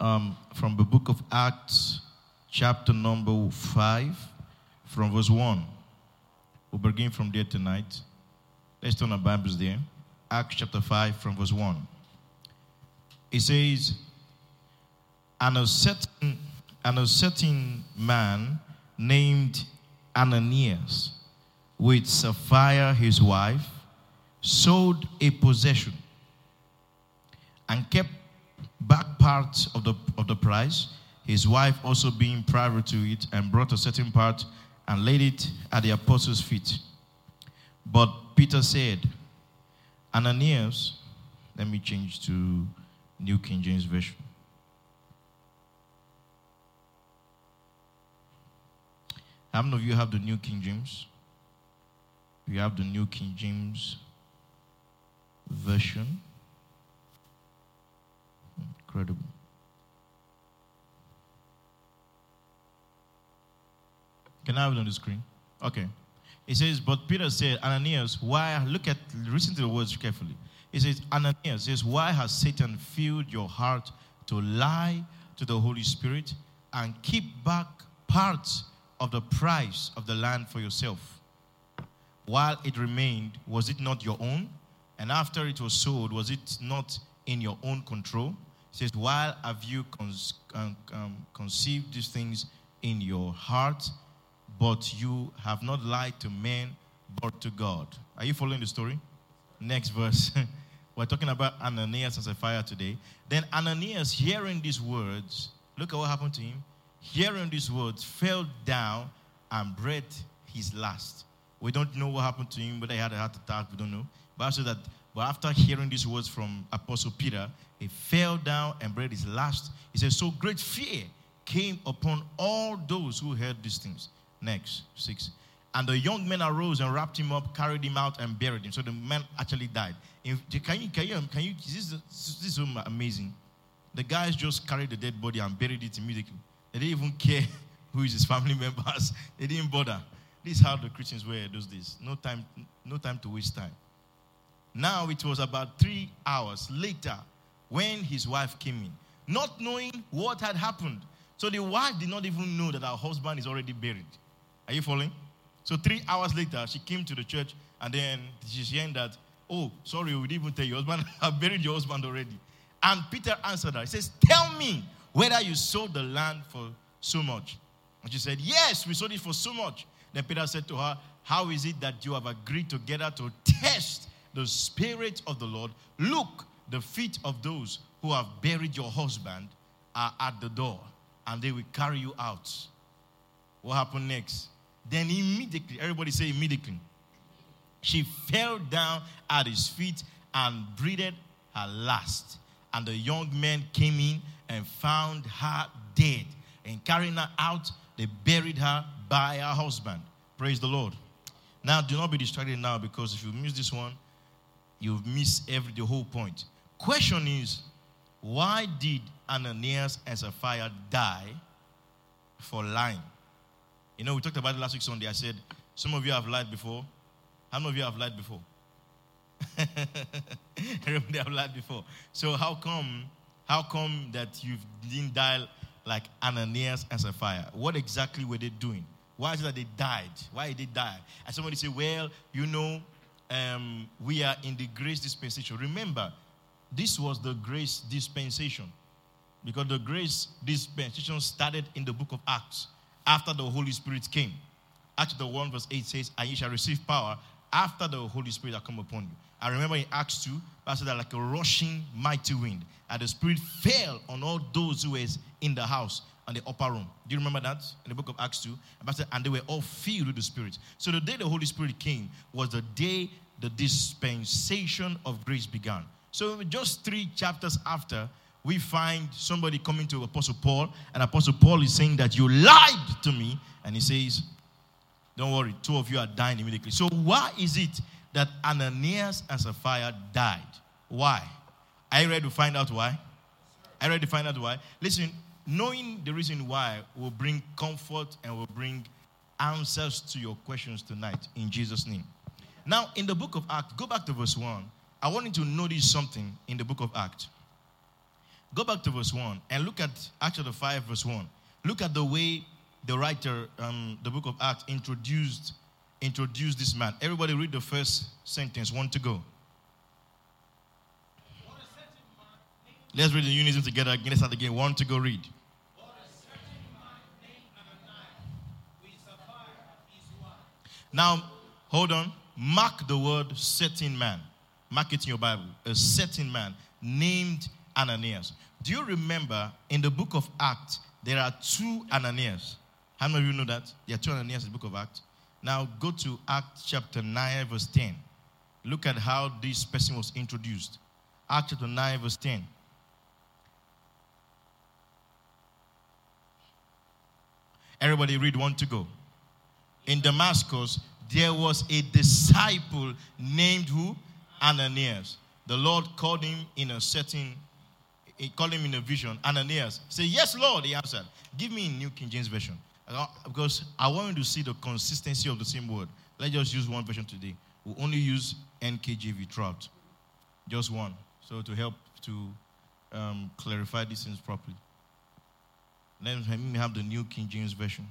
um, from the book of Acts, chapter number 5, from verse 1. We'll begin from there tonight. Let's turn our Bibles there. Acts chapter 5, from verse 1. It says, And a certain, and a certain man named Ananias, with Sapphira his wife, sold a possession and kept back part of the, of the price, his wife also being privy to it, and brought a certain part and laid it at the apostles' feet. But Peter said, Ananias, let me change to New King James Version. How many of you have the New King James? You have the New King James Version. Incredible. Can I have it on the screen? Okay. It says, But Peter said, Ananias, why? Look at, listen to the words carefully. It says, Ananias says, Why has Satan filled your heart to lie to the Holy Spirit and keep back parts of the price of the land for yourself? While it remained, was it not your own? And after it was sold, was it not in your own control? Says, While have you con- um, um, conceived these things in your heart, but you have not lied to men, but to God? Are you following the story? Next verse. We're talking about Ananias and Sapphira today. Then Ananias, hearing these words, look at what happened to him. Hearing these words, fell down and breathed his last. We don't know what happened to him, whether he had a heart attack, we don't know. But also that, but after hearing these words from Apostle Peter, he fell down and breathed his last. He says, So great fear came upon all those who heard these things. Next, six. And the young men arose and wrapped him up, carried him out, and buried him. So the man actually died. If, can you, can you, can you, this is, this is amazing. The guys just carried the dead body and buried it immediately. They didn't even care who is his family members. They didn't bother. This is how the Christians were those days. No time, no time to waste time. Now it was about three hours later when his wife came in, not knowing what had happened. So the wife did not even know that her husband is already buried. Are you following? So three hours later, she came to the church and then she's hearing that, oh, sorry, we didn't even tell your husband. I buried your husband already. And Peter answered her. He says, Tell me whether you sold the land for so much. And she said, Yes, we sold it for so much. Then Peter said to her, How is it that you have agreed together to test the Spirit of the Lord? Look, the feet of those who have buried your husband are at the door, and they will carry you out. What happened next? Then immediately, everybody say immediately, she fell down at his feet and breathed her last. And the young men came in and found her dead. And carrying her out, they buried her by her husband. Praise the Lord. Now, do not be distracted now because if you miss this one, you've missed every the whole point. Question is, why did Ananias and Sapphira die for lying? You know, we talked about it last week Sunday. I said, some of you have lied before. How many of you have lied before? Everybody have lied before. So how come, how come that you didn't die like Ananias and Sapphira? What exactly were they doing? Why is it that they died? Why did they die? And somebody say, well, you know, um, we are in the grace dispensation. Remember, this was the grace dispensation because the grace dispensation started in the book of Acts after the Holy Spirit came. Acts the 1 verse 8 says, And you shall receive power after the Holy Spirit has come upon you. I remember in Acts 2, Pastor, that like a rushing mighty wind, and the Spirit fell on all those who were in the house and the upper room. Do you remember that in the book of Acts 2? And they were all filled with the Spirit. So the day the Holy Spirit came was the day the dispensation of grace began. So just three chapters after, we find somebody coming to Apostle Paul, and Apostle Paul is saying that you lied to me, and he says, Don't worry, two of you are dying immediately. So, why is it that Ananias and Sapphira died? Why? Are you ready to find out why? Are you ready to find out why? Listen, knowing the reason why will bring comfort and will bring answers to your questions tonight in Jesus' name. Now, in the book of Acts, go back to verse 1. I want you to notice something in the book of Acts. Go back to verse 1 and look at Acts chapter 5, verse 1. Look at the way the writer, um, the book of Acts, introduced, introduced this man. Everybody read the first sentence, one to go. Let's read the unison together again. Let's start again. One to go read. Now, hold on. Mark the word certain man. Mark it in your Bible. A certain man named Ananias. Do you remember in the book of Acts, there are two Ananias? How many of you know that? There are two Ananias in the book of Acts. Now go to Acts chapter 9, verse 10. Look at how this person was introduced. Acts chapter 9, verse 10. Everybody read one to go. In Damascus, there was a disciple named who? Ananias. The Lord called him in a certain, he called him in a vision. Ananias. Say, Yes, Lord, he answered. Give me a New King James Version. Because I want you to see the consistency of the same word. Let's just use one version today. We'll only use NKJV throughout. Just one. So to help to um, clarify these things properly. Let me have the New King James Version.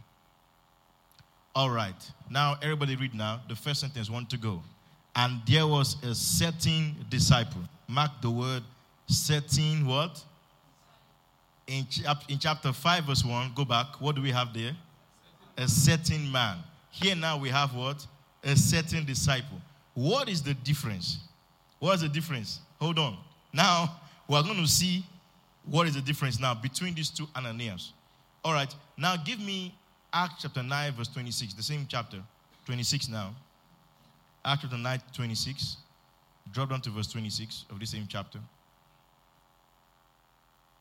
All right. Now, everybody read now. The first sentence, one to go. And there was a certain disciple. Mark the word certain what? In, chap- in chapter 5, verse 1, go back. What do we have there? A certain man. Here now we have what? A certain disciple. What is the difference? What is the difference? Hold on. Now, we're going to see what is the difference now between these two Ananias. All right. Now, give me Acts chapter 9, verse 26, the same chapter, 26 now. Acts chapter 9, 26. Drop down to verse 26 of the same chapter.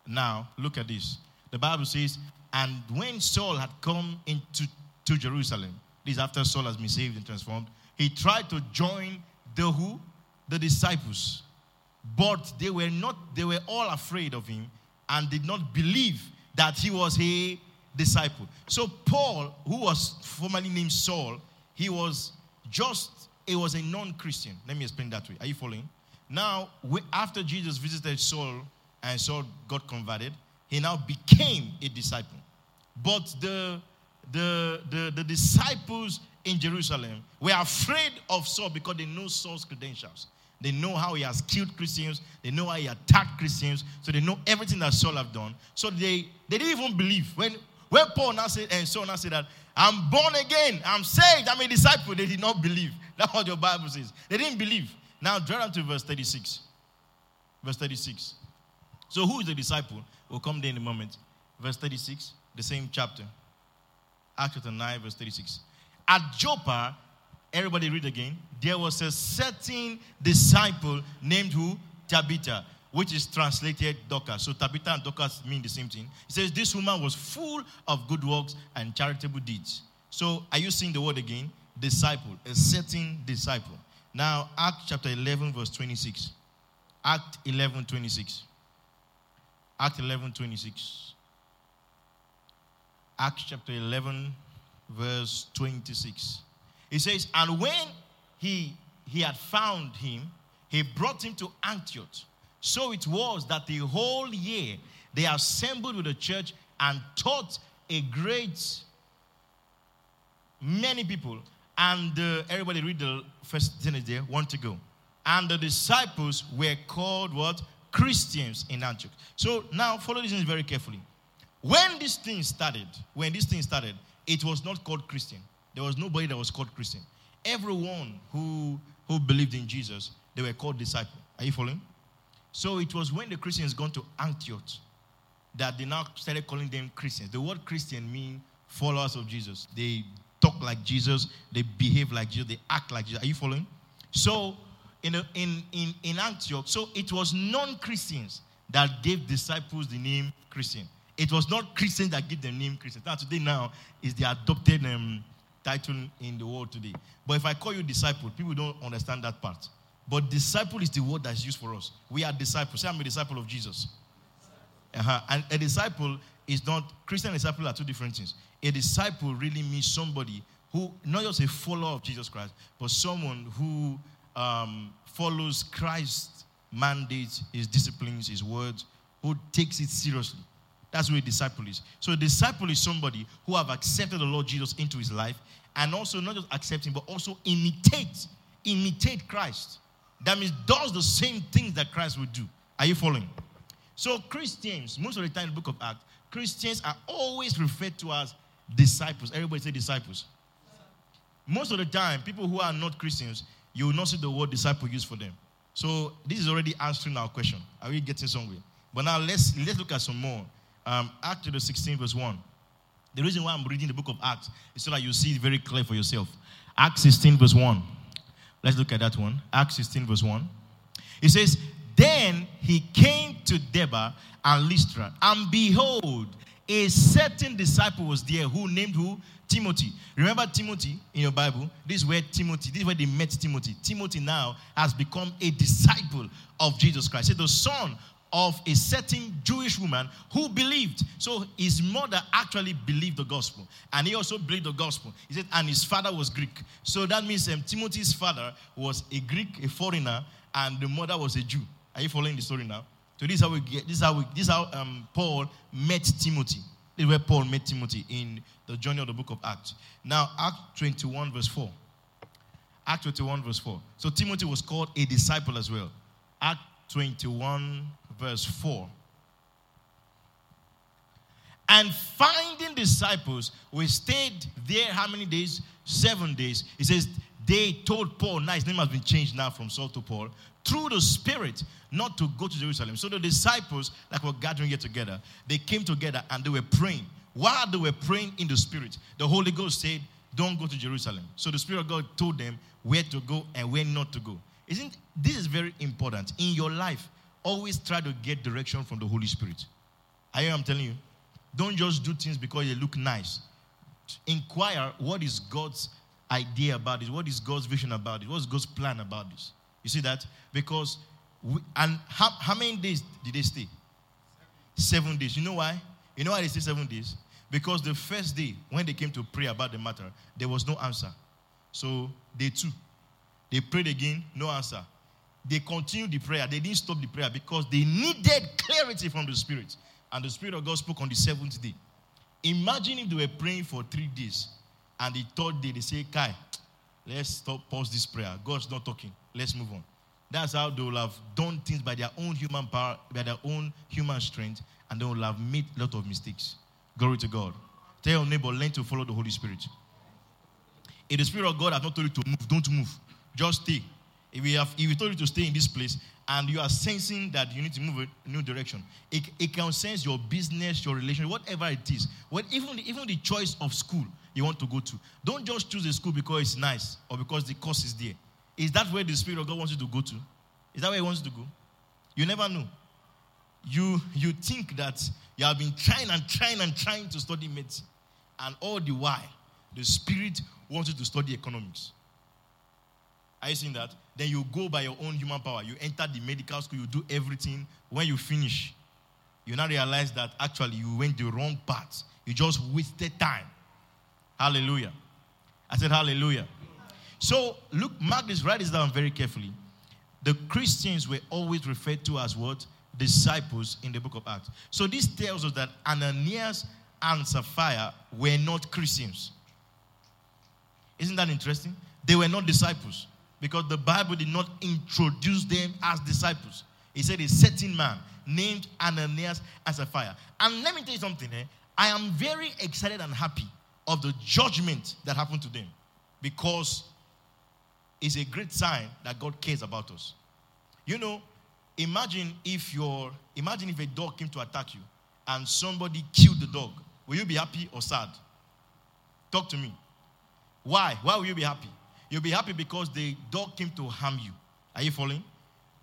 Now, look at this. The Bible says, And when Saul had come into to Jerusalem, this after Saul has been saved and transformed, he tried to join the who? The disciples. But they were not, they were all afraid of him and did not believe that he was a disciple. So Paul, who was formerly named Saul, he was just he was a non-Christian. Let me explain that way. Are you following? Now, after Jesus visited Saul and Saul got converted, he now became a disciple. But the the, the, the disciples in Jerusalem were afraid of Saul because they know Saul's credentials. They know how he has killed Christians. They know how he attacked Christians. So they know everything that Saul have done. So they, they didn't even believe. When when Paul now said, and so now said that, I'm born again, I'm saved, I'm a disciple, they did not believe. That's what your Bible says. They didn't believe. Now, draw down to verse 36. Verse 36. So, who is the disciple? We'll come there in a moment. Verse 36, the same chapter. Acts chapter 9, verse 36. At Joppa, everybody read again. There was a certain disciple named who? Tabitha which is translated Dorcas. So Tabitha and Dorcas mean the same thing. He says, This woman was full of good works and charitable deeds. So are you seeing the word again? Disciple, a certain disciple. Now, Act chapter 11, verse 26. Act 11, 26. Act 11, 26. Act chapter 11, verse 26. He says, And when he, he had found him, he brought him to Antioch so it was that the whole year they assembled with the church and taught a great many people. And uh, everybody read the first sentence there, want to go. And the disciples were called what? Christians in Antioch. So now follow this very carefully. When this thing started, when this thing started, it was not called Christian. There was nobody that was called Christian. Everyone who, who believed in Jesus, they were called disciple. Are you following? So it was when the Christians gone to Antioch that they now started calling them Christians. The word Christian means followers of Jesus. They talk like Jesus, they behave like Jesus, they act like Jesus. Are you following? So in, a, in, in, in Antioch, so it was non-Christians that gave disciples the name Christian. It was not Christians that gave the name Christian. Now today now is the adopted um, title in the world today. But if I call you disciple, people don't understand that part. But disciple is the word that's used for us. We are disciples. Say, I'm a disciple of Jesus. Uh-huh. And a disciple is not, Christian disciple are two different things. A disciple really means somebody who, not just a follower of Jesus Christ, but someone who um, follows Christ's mandates, his disciplines, his words, who takes it seriously. That's what a disciple is. So a disciple is somebody who have accepted the Lord Jesus into his life and also not just accept him, but also imitate, imitate Christ. That means does the same things that Christ would do. Are you following? So Christians, most of the time in the book of Acts, Christians are always referred to as disciples. Everybody say disciples. Most of the time, people who are not Christians, you will not see the word disciple used for them. So this is already answering our question. Are we getting somewhere? But now let's let's look at some more. Um, Acts the 16, verse 1. The reason why I'm reading the book of Acts is so that you see it very clear for yourself. Acts 16, verse 1. Let's look at that one. Acts 16, verse 1. It says, Then he came to Derbe and Lystra, and behold, a certain disciple was there who named who? Timothy. Remember Timothy in your Bible? This is where Timothy, this is where they met Timothy. Timothy now has become a disciple of Jesus Christ. He's the son of a certain Jewish woman who believed. So his mother actually believed the gospel. And he also believed the gospel. He said, and his father was Greek. So that means um, Timothy's father was a Greek, a foreigner, and the mother was a Jew. Are you following the story now? So this is how we get. This is how we. This is how um, Paul met Timothy. This is where Paul met Timothy in the journey of the book of Acts. Now, Act 21 verse 4. Act 21 verse 4. So Timothy was called a disciple as well. Act 21 verse 4. And finding disciples, we stayed there how many days? Seven days. He says, they told Paul, now his name has been changed now from Saul to Paul, through the Spirit not to go to Jerusalem. So the disciples, like we're gathering here together, they came together and they were praying. While they were praying in the Spirit, the Holy Ghost said, Don't go to Jerusalem. So the Spirit of God told them where to go and where not to go. Isn't this is very important in your life? Always try to get direction from the Holy Spirit. I am telling you, don't just do things because they look nice. Inquire what is God's idea about this? What is God's vision about it? What's God's plan about this? You see that? Because, we, and how, how many days did they stay? Seven days. You know why? You know why they stay seven days? Because the first day, when they came to pray about the matter, there was no answer. So, day two, they prayed again, no answer. They continued the prayer. They didn't stop the prayer because they needed clarity from the Spirit. And the Spirit of God spoke on the seventh day. Imagine if they were praying for three days and the third day, they say, Kai, let's stop, pause this prayer. God's not talking. Let's move on. That's how they will have done things by their own human power, by their own human strength, and they will have made a lot of mistakes. Glory to God. Tell your neighbor, learn to follow the Holy Spirit. If the Spirit of God has not told you to move, don't move. Just stay. If we have, if we told you to stay in this place and you are sensing that you need to move a new direction, it, it can sense your business, your relation, whatever it is. What, even, even the choice of school, you want to go to. Don't just choose a school because it's nice or because the course is there. Is that where the Spirit of God wants you to go to? Is that where He wants you to go? You never know. You, you think that you have been trying and trying and trying to study medicine, and all the while, the Spirit wants you to study economics. Are you seeing that? Then you go by your own human power. You enter the medical school, you do everything. When you finish, you now realize that actually you went the wrong path. You just wasted time. Hallelujah. I said, Hallelujah. So, look, mark this, write this down very carefully. The Christians were always referred to as what? Disciples in the book of Acts. So, this tells us that Ananias and Sapphira were not Christians. Isn't that interesting? They were not disciples because the Bible did not introduce them as disciples. He said a certain man named Ananias and Sapphira. And let me tell you something, eh? I am very excited and happy of the judgment that happened to them because it's a great sign that God cares about us. You know, imagine if your imagine if a dog came to attack you and somebody killed the dog. Will you be happy or sad? Talk to me. Why? Why will you be happy? You'll be happy because the dog came to harm you. Are you following?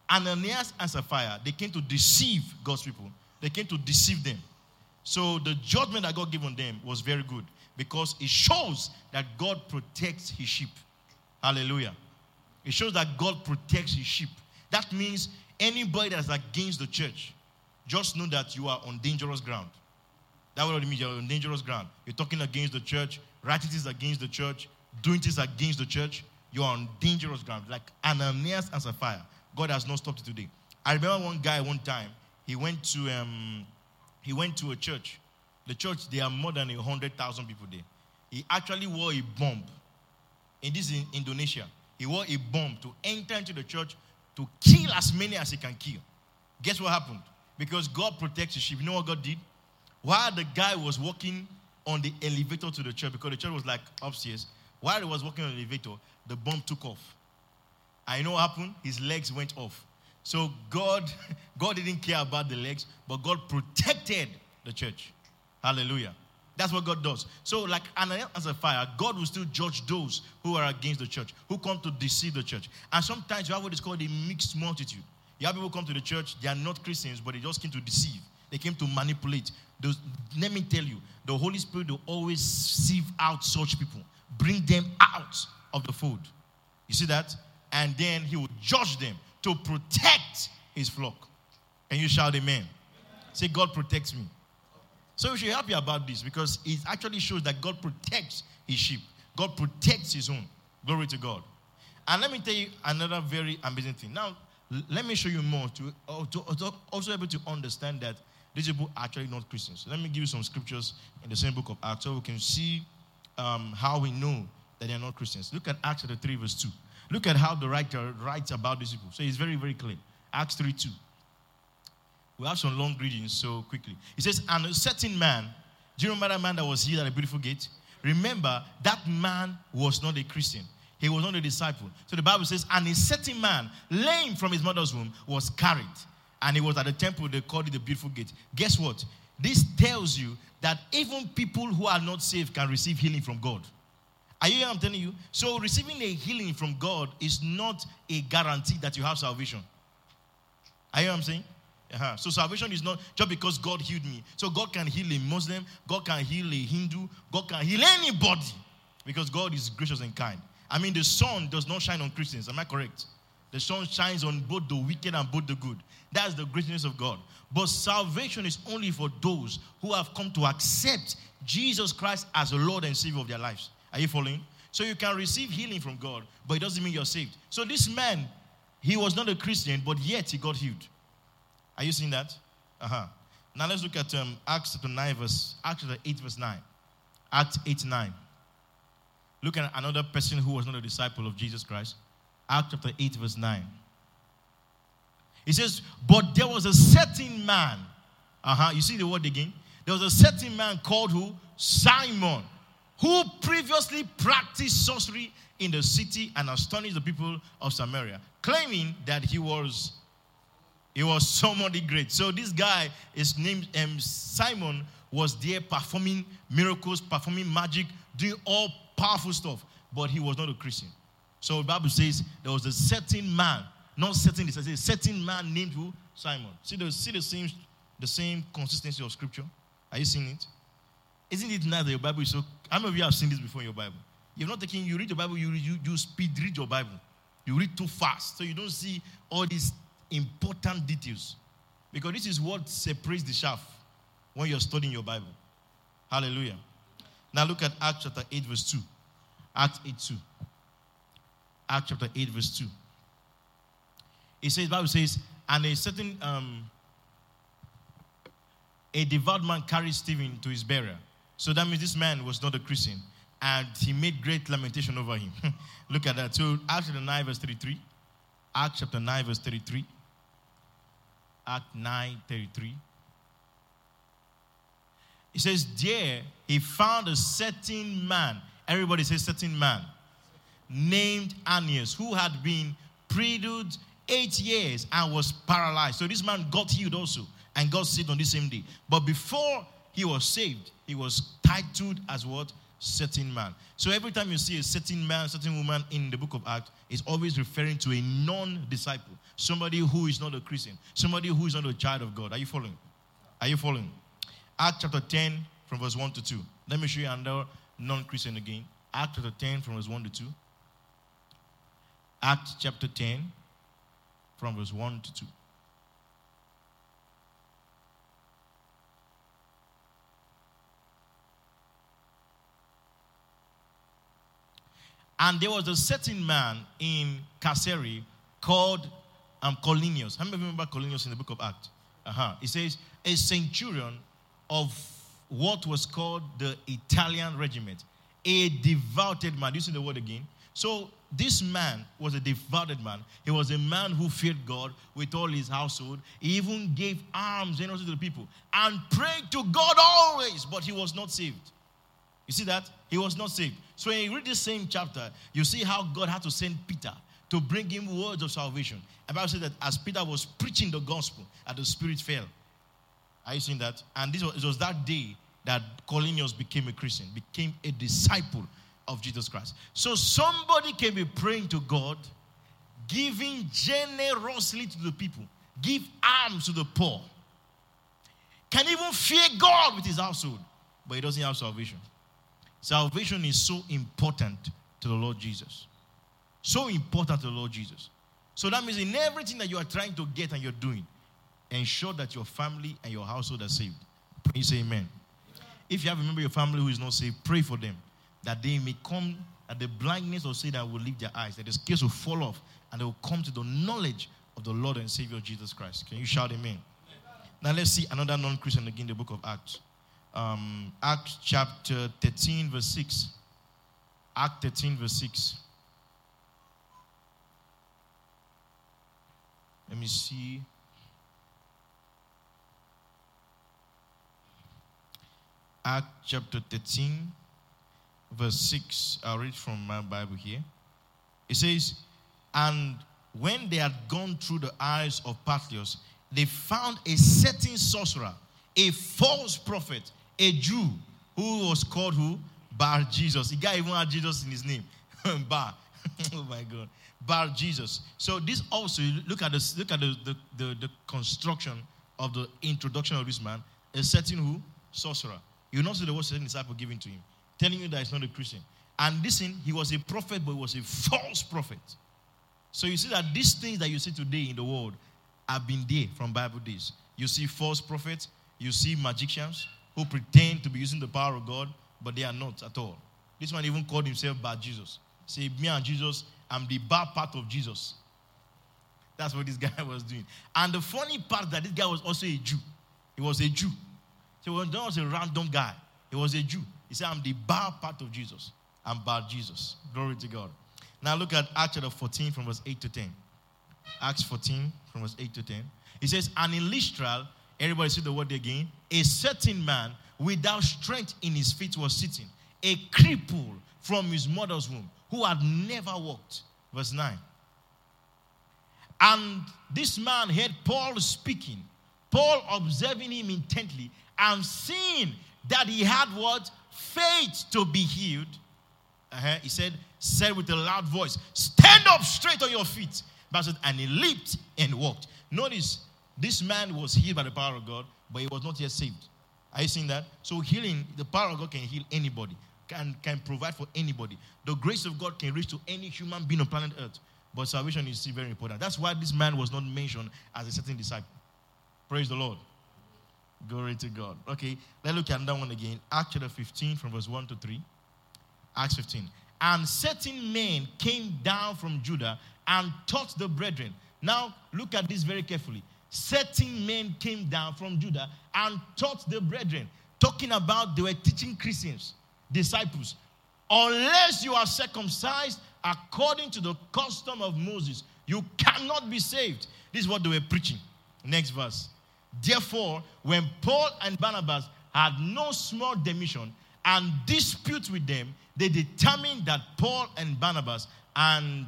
Ananias and Sapphira, they came to deceive God's people. They came to deceive them. So the judgment that God gave on them was very good because it shows that God protects his sheep. Hallelujah. It shows that God protects his sheep. That means anybody that's against the church, just know that you are on dangerous ground. That it means. You're on dangerous ground. You're talking against the church, things against the church, doing things against the church. You're on dangerous ground. Like Ananias and Sapphira. God has not stopped it today. I remember one guy one time, he went to um, he went to a church. The church, there are more than a hundred thousand people there. He actually wore a bomb. In this in Indonesia, he wore a bomb to enter into the church to kill as many as he can kill. Guess what happened? Because God protects his sheep. You know what God did? While the guy was walking on the elevator to the church, because the church was like upstairs, while he was walking on the elevator, the bomb took off. I know what happened? His legs went off. So God, God didn't care about the legs, but God protected the church. Hallelujah. That's what God does. So, like Ananias and Sapphira, God will still judge those who are against the church, who come to deceive the church. And sometimes you have what is called a mixed multitude. You have people come to the church, they are not Christians, but they just came to deceive. They came to manipulate. Those, let me tell you, the Holy Spirit will always sieve out such people, bring them out of the fold. You see that? And then he will judge them to protect his flock. And you shout amen. amen. Say, God protects me. So we should be happy about this because it actually shows that God protects his sheep. God protects his own. Glory to God. And let me tell you another very amazing thing. Now, let me show you more to, uh, to also able to understand that these people are actually not Christians. Let me give you some scriptures in the same book of Acts so we can see um, how we know that they're not Christians. Look at Acts chapter 3, verse 2. Look at how the writer writes about these people. So it's very, very clear. Acts 3 2. We have some long readings, so quickly. He says, And a certain man, do you remember that man that was here at the beautiful gate? Remember, that man was not a Christian. He was not a disciple. So the Bible says, And a certain man, lame from his mother's womb, was carried. And he was at the temple, they called it the beautiful gate. Guess what? This tells you that even people who are not saved can receive healing from God. Are you I'm telling you? So receiving a healing from God is not a guarantee that you have salvation. Are you I'm saying? Uh-huh. So salvation is not just because God healed me. So God can heal a Muslim, God can heal a Hindu, God can heal anybody because God is gracious and kind. I mean, the sun does not shine on Christians. Am I correct? The sun shines on both the wicked and both the good. That's the greatness of God. But salvation is only for those who have come to accept Jesus Christ as the Lord and Savior of their lives. Are you following? So you can receive healing from God, but it doesn't mean you're saved. So this man, he was not a Christian, but yet he got healed. Are you seeing that? Uh huh. Now let's look at um, Acts chapter 9, verse, Acts chapter 8, verse 9. Acts 8, 9. Look at another person who was not a disciple of Jesus Christ. Acts chapter 8, verse 9. He says, But there was a certain man. Uh huh. You see the word again? There was a certain man called who? Simon, who previously practiced sorcery in the city and astonished the people of Samaria, claiming that he was he was somebody great. So this guy is named um, Simon was there performing miracles, performing magic, doing all powerful stuff, but he was not a Christian. So the Bible says there was a certain man, not certain this, a certain man named who? Simon. See the see the same the same consistency of scripture? Are you seeing it? Isn't it nice that your Bible is so how many of you have seen this before in your Bible? You're not taking, you read your Bible, you, you, you speed read your Bible. You read too fast. So you don't see all these important details. Because this is what separates the chaff when you're studying your Bible. Hallelujah. Now look at Acts chapter 8, verse 2. Acts 8 2. Acts chapter 8, verse 2. It says, Bible says, and a certain um, a devout man carried Stephen to his burial. So that means this man was not a Christian. And he made great lamentation over him. Look at that. So Acts chapter 9, verse 33. Acts chapter 9, verse 33. Act 9 33. It says, There he found a certain man. Everybody says, certain man. Named Aeneas, who had been preded eight years and was paralyzed. So this man got healed also and got saved on the same day. But before he was saved, he was titled as what? certain man. So every time you see a certain man, certain woman in the book of Acts, it's always referring to a non-disciple, somebody who is not a Christian, somebody who is not a child of God. Are you following? Are you following? Acts chapter 10 from verse 1 to 2. Let me show you another non-Christian again. Acts chapter 10 from verse 1 to 2. Acts chapter 10 from verse 1 to 2. And there was a certain man in Caesarea called um, Cornelius. How many remember Cornelius in the book of Acts? Uh-huh. It says, a centurion of what was called the Italian regiment, a devoted man. Do you see the word again? So this man was a devoted man. He was a man who feared God with all his household. He even gave alms generously to the people and prayed to God always, but he was not saved. You see that? He was not saved. So when you read this same chapter, you see how God had to send Peter to bring him words of salvation. And Bible said that as Peter was preaching the gospel, and the spirit fell. Are you seeing that? And this was, it was that day that Cornelius became a Christian, became a disciple of Jesus Christ. So somebody can be praying to God, giving generously to the people, give alms to the poor, can even fear God with his household, but he doesn't have salvation. Salvation is so important to the Lord Jesus. So important to the Lord Jesus. So that means in everything that you are trying to get and you're doing, ensure that your family and your household are saved. You say amen. If you have a member of your family who is not saved, pray for them that they may come, that the blindness of sin that will leave their eyes, that the scales will fall off, and they will come to the knowledge of the Lord and Savior Jesus Christ. Can you shout amen? amen. Now let's see another non Christian again, the book of Acts. Um, Acts chapter 13, verse 6. Act 13, verse 6. Let me see. Act chapter 13, verse 6. I'll read from my Bible here. It says, And when they had gone through the eyes of Paphos, they found a certain sorcerer, a false prophet, a Jew, who was called who? Bar Jesus. The guy even had Jesus in his name. Bar. oh my God. Bar Jesus. So this also, look at this, look at the, the, the, the construction of the introduction of this man. A certain who? Sorcerer. You notice the word certain disciple given to him, telling you that he's not a Christian. And listen, he was a prophet, but he was a false prophet. So you see that these things that you see today in the world have been there from Bible days. You see false prophets, you see magicians who pretend to be using the power of God, but they are not at all. This one even called himself Bar Jesus. Say, me and Jesus, I'm the bad part of Jesus. That's what this guy was doing. And the funny part that this guy was also a Jew. He was a Jew. So he was not a random guy. He was a Jew. Said, I'm the bad part of Jesus. I'm bad Jesus. Glory to God. Now look at Acts chapter 14 from verse 8 to 10. Acts 14 from verse 8 to 10. He says, And in Lystra, everybody see the word again, a certain man without strength in his feet was sitting, a cripple from his mother's womb, who had never walked. Verse 9. And this man heard Paul speaking, Paul observing him intently, and seeing that he had what? Faith to be healed. Uh-huh. He said, said with a loud voice, Stand up straight on your feet. And he leaped and walked. Notice, this man was healed by the power of God, but he was not yet saved. Are you seeing that? So healing, the power of God can heal anybody, can, can provide for anybody. The grace of God can reach to any human being on planet Earth. But salvation is still very important. That's why this man was not mentioned as a certain disciple. Praise the Lord. Glory to God. Okay, let's look at that one again. Acts chapter 15 from verse 1 to 3. Acts 15. And certain men came down from Judah and taught the brethren. Now, look at this very carefully. Certain men came down from Judah and taught the brethren, talking about they were teaching Christians, disciples. Unless you are circumcised according to the custom of Moses, you cannot be saved. This is what they were preaching. Next verse. Therefore, when Paul and Barnabas had no small demission and dispute with them, they determined that Paul and Barnabas and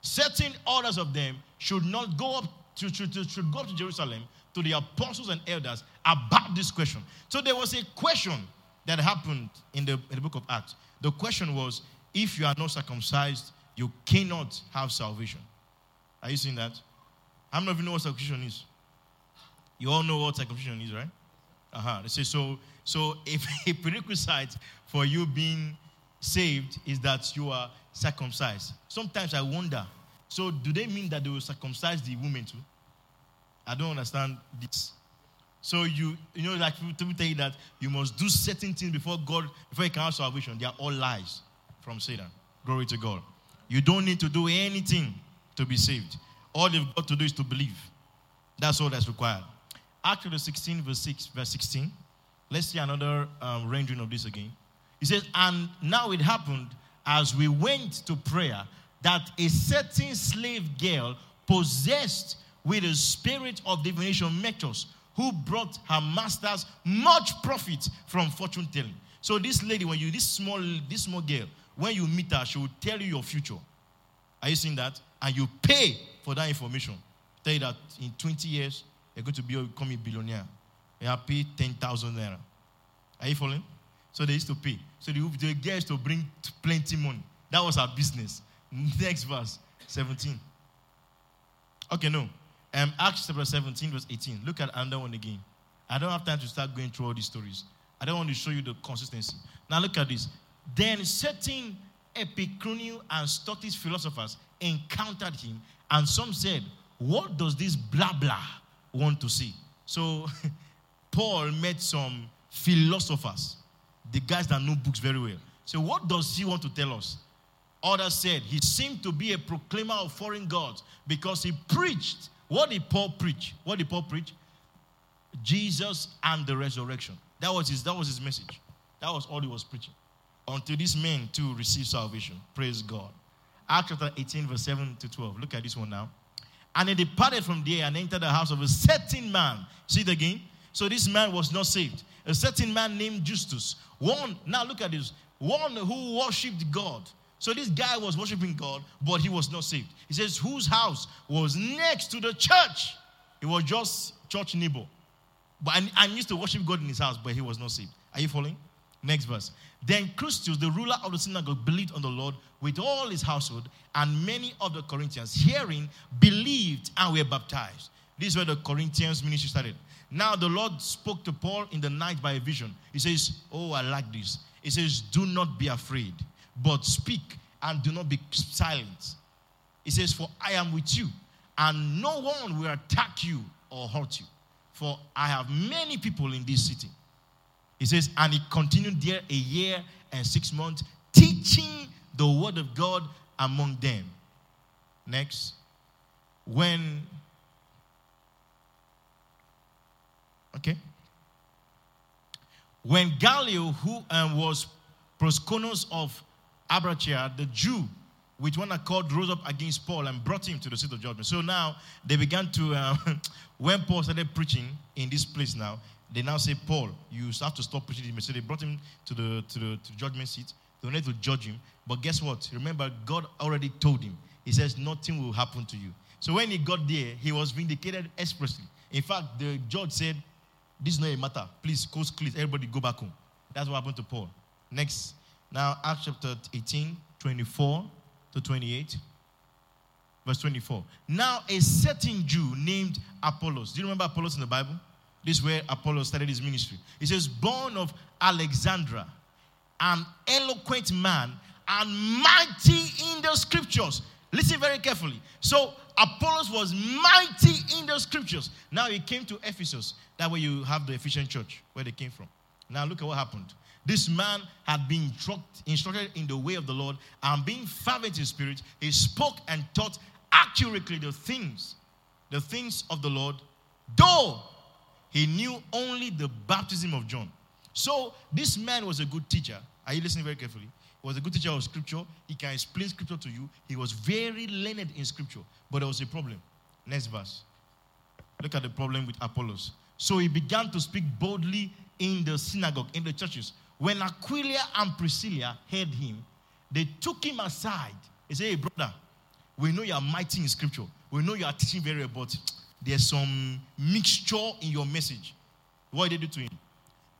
certain others of them should not go up to, should, go up to Jerusalem to the apostles and elders about this question. So there was a question that happened in the, in the book of Acts. The question was if you are not circumcised, you cannot have salvation. Are you seeing that? How many of you know what circumcision is? You all know what circumcision is, right? Uh-huh. They say so. So if a prerequisite for you being saved is that you are circumcised. Sometimes I wonder. So do they mean that they will circumcise the women too? I don't understand this. So you you know like people tell you that you must do certain things before God before you can have salvation. They are all lies from Satan. Glory to God. You don't need to do anything to be saved. All you've got to do is to believe. That's all that's required. Acts chapter 16, verse 6, verse 16. Let's see another um, rendering of this again. He says, And now it happened as we went to prayer that a certain slave girl possessed with the spirit of divination met us, who brought her masters much profit from fortune telling. So this lady, when you this small this small girl, when you meet her, she will tell you your future. Are you seeing that? And you pay for that information. Tell you that in 20 years you're going to be become a billionaire. You have paid 10,000 naira. Are you following? So they used to pay. So the, the girl used to bring plenty money. That was her business. Next verse, 17. Okay, no. Um, Acts chapter 17, verse 18. Look at another one again. I don't have time to start going through all these stories. I don't want to show you the consistency. Now look at this. Then certain Epicurean and Stoic philosophers encountered him, and some said, What does this blah blah want to see. So Paul met some philosophers, the guys that know books very well. So, what does he want to tell us? Others said he seemed to be a proclaimer of foreign gods because he preached. What did Paul preach? What did Paul preach? Jesus and the resurrection. That was his, that was his message. That was all he was preaching. Until these men too receive salvation. Praise God. Acts chapter 18, verse 7 to 12. Look at this one now. And he departed from there and entered the house of a certain man. See it again? So this man was not saved. A certain man named Justus. One, now look at this. One who worshipped God. So this guy was worshiping God, but he was not saved. He says, whose house was next to the church? It was just church neighbor. But I, I used to worship God in his house, but he was not saved. Are you following? Next verse. Then Crispus, the ruler of the synagogue, believed on the Lord with all his household, and many of the Corinthians, hearing, believed and were baptized. This is where the Corinthians ministry started. Now the Lord spoke to Paul in the night by a vision. He says, Oh, I like this. He says, Do not be afraid, but speak and do not be silent. He says, For I am with you, and no one will attack you or hurt you. For I have many people in this city. He says, and he continued there a year and six months, teaching the word of God among them. Next, when Okay. When Gallio, who um, was proconsul of Achaia, the Jew, which one accord rose up against Paul and brought him to the seat of judgment. So now they began to, um, when Paul started preaching in this place now, they now say, Paul, you have to stop preaching So they brought him to the, to the, to the judgment seat. They wanted to judge him. But guess what? Remember, God already told him. He says, nothing will happen to you. So when he got there, he was vindicated expressly. In fact, the judge said, this is not a matter. Please, coast please, everybody go back home. That's what happened to Paul. Next. Now, Acts chapter 18, 24 to 28. Verse 24. Now, a certain Jew named Apollos. Do you remember Apollos in the Bible? This is where Apollo started his ministry. He says, born of Alexandria, an eloquent man and mighty in the scriptures. Listen very carefully. So, Apollos was mighty in the scriptures. Now he came to Ephesus. That way you have the Ephesian church where they came from. Now look at what happened. This man had been instructed in the way of the Lord and being fervent in spirit, he spoke and taught accurately the things, the things of the Lord, though he knew only the baptism of John. So this man was a good teacher. Are you listening very carefully? He was a good teacher of scripture. He can explain scripture to you. He was very learned in scripture. But there was a problem. Next verse. Look at the problem with Apollos. So he began to speak boldly in the synagogue, in the churches. When Aquila and Priscilla heard him, they took him aside. They said, Hey, brother, we know you are mighty in scripture. We know you are teaching very well, but there's some mixture in your message. What did they do to him?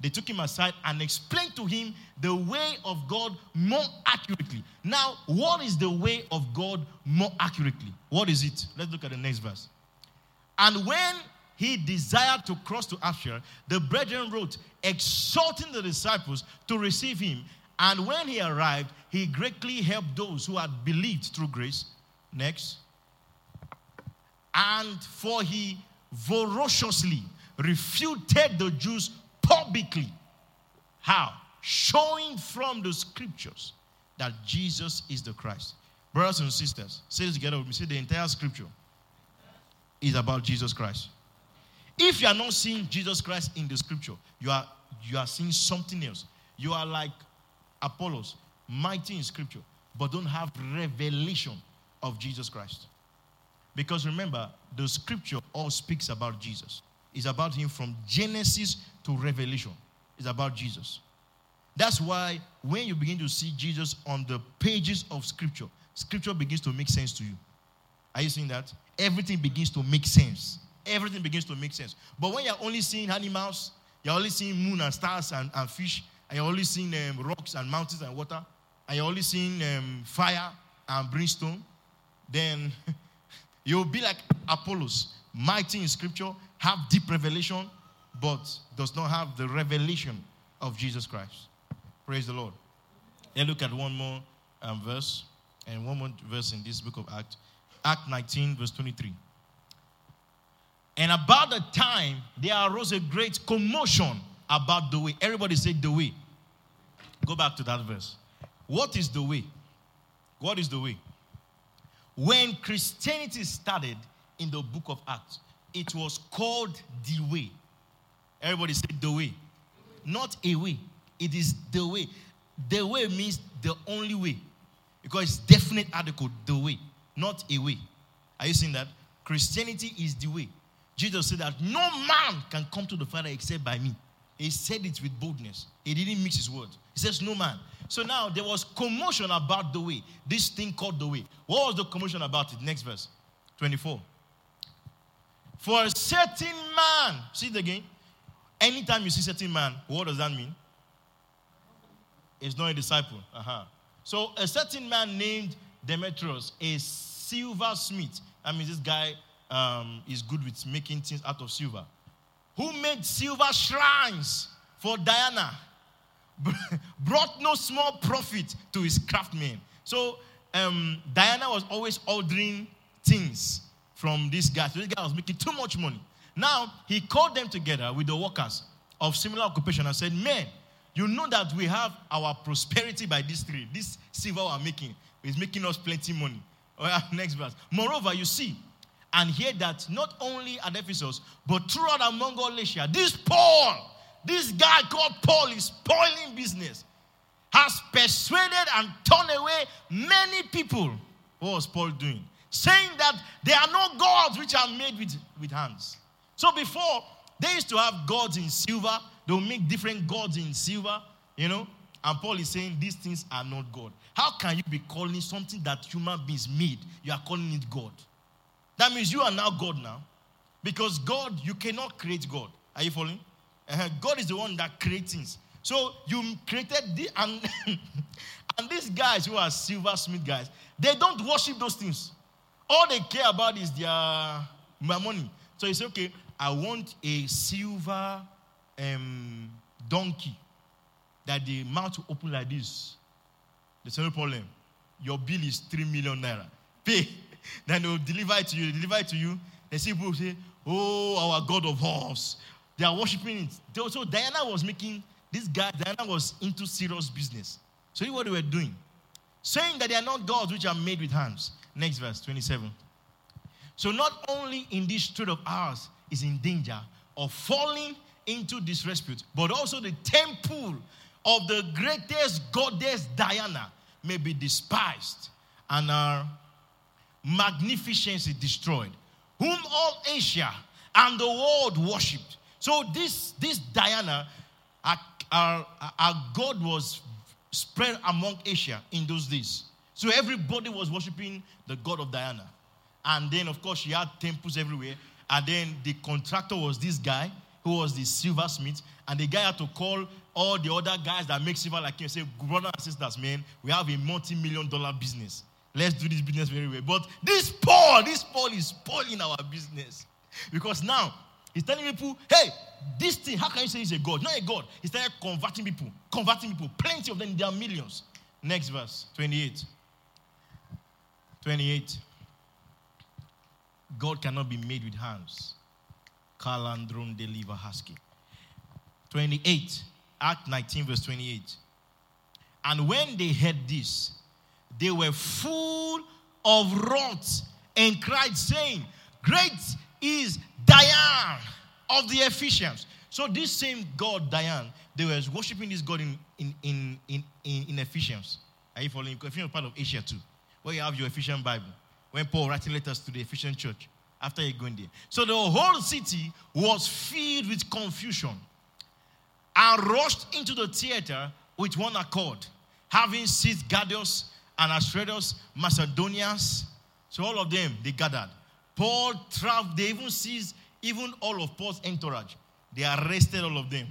They took him aside and explained to him the way of God more accurately. Now, what is the way of God more accurately? What is it? Let's look at the next verse. And when he desired to cross to Asia, the brethren wrote, exhorting the disciples to receive him. And when he arrived, he greatly helped those who had believed through grace. Next. And for he voraciously refuted the Jews publicly. How? Showing from the scriptures that Jesus is the Christ. Brothers and sisters, say this together with me. Say the entire scripture is about Jesus Christ. if you are not seeing Jesus Christ in the scripture, you are you are seeing something else. You are like Apollos, mighty in scripture, but don't have revelation of Jesus Christ. Because remember, the scripture all speaks about Jesus. It's about him from Genesis to Revelation. It's about Jesus. That's why when you begin to see Jesus on the pages of scripture, scripture begins to make sense to you. Are you seeing that? Everything begins to make sense. Everything begins to make sense. But when you're only seeing animals, you're only seeing moon and stars and, and fish, and you're only seeing um, rocks and mountains and water, and you're only seeing um, fire and brimstone, then you'll be like Apollos, mighty in scripture, have deep revelation, but does not have the revelation of Jesus Christ. Praise the Lord. Then look at one more um, verse, and one more verse in this book of Acts. Act 19, verse 23. And about the time, there arose a great commotion about the way. Everybody said the way. Go back to that verse. What is the way? What is the way? When Christianity started in the book of Acts, it was called the way. Everybody said the way. Not a way. It is the way. The way means the only way. Because it's definite article, the way, not a way. Are you seeing that? Christianity is the way. Jesus said that no man can come to the Father except by me. He said it with boldness. He didn't mix his words. He says, No man. So now there was commotion about the way, this thing called the way. What was the commotion about it? Next verse 24. For a certain man, see it again. Anytime you see certain man, what does that mean? It's not a disciple. Uh-huh. So a certain man named Demetrius, a silversmith. I mean, this guy um, is good with making things out of silver. Who made silver shrines for Diana? brought no small profit to his craftsmen. So um, Diana was always ordering things from this guy. So this guy was making too much money. Now he called them together with the workers of similar occupation and said, Men, you know that we have our prosperity by this tree. This silver we're making is making us plenty money. Next verse. Moreover, you see and hear that not only at Ephesus, but throughout among all Asia, this Paul, this guy called Paul is spoiling business, has persuaded and turned away many people. What was Paul doing? Saying that there are no gods which are made with, with hands. So before, they used to have gods in silver. They'll make different gods in silver, you know. And Paul is saying these things are not God. How can you be calling something that human beings made, you are calling it God? That means you are now God now. Because God, you cannot create God. Are you following? Uh-huh. God is the one that creates things. So you created the and and these guys who are silversmith guys, they don't worship those things. All they care about is their money. So you say, okay, I want a silver um, donkey that the mouth will open like this. There's no problem. Your bill is three million naira. Pay. then they'll deliver it to you. They deliver it to you. They see people say, Oh, our God of horse. They are worshiping it. So Diana was making this guy, Diana was into serious business. So what they were doing. Saying that they are not gods which are made with hands. Next verse, 27. So not only in this trade of ours is in danger of falling into disrepute, but also the temple of the greatest goddess Diana may be despised and our magnificence destroyed, whom all Asia and the world worshipped. So this, this Diana, our, our, our God was spread among Asia in those days. So everybody was worshiping the God of Diana. And then, of course, she had temples everywhere. And then the contractor was this guy who was the silversmith. And the guy had to call all the other guys that make silver like him and say, Brothers and sisters, man, we have a multi million dollar business. Let's do this business very well. But this Paul, this Paul is spoiling our business. Because now he's telling people, hey, this thing, how can you say he's a God? Not a God. He started converting people, converting people. Plenty of them, there are millions. Next verse, 28. 28. God cannot be made with hands. Kalandron deliver husky. 28. Act 19, verse 28. And when they heard this, they were full of wrath and cried, saying, Great is Diana of the Ephesians. So this same God, Diane, they were worshiping this God in, in, in, in, in, Ephesians. Are you following? Ephesians part of Asia too, where you have your Ephesian Bible. When Paul writing letters to the Ephesian church after he going there. So the whole city was filled with confusion and rushed into the theater with one accord, having seized Gaius and Aristarchus, Macedonians. So all of them, they gathered. Paul traveled, they even seized even all of Paul's entourage. They arrested all of them.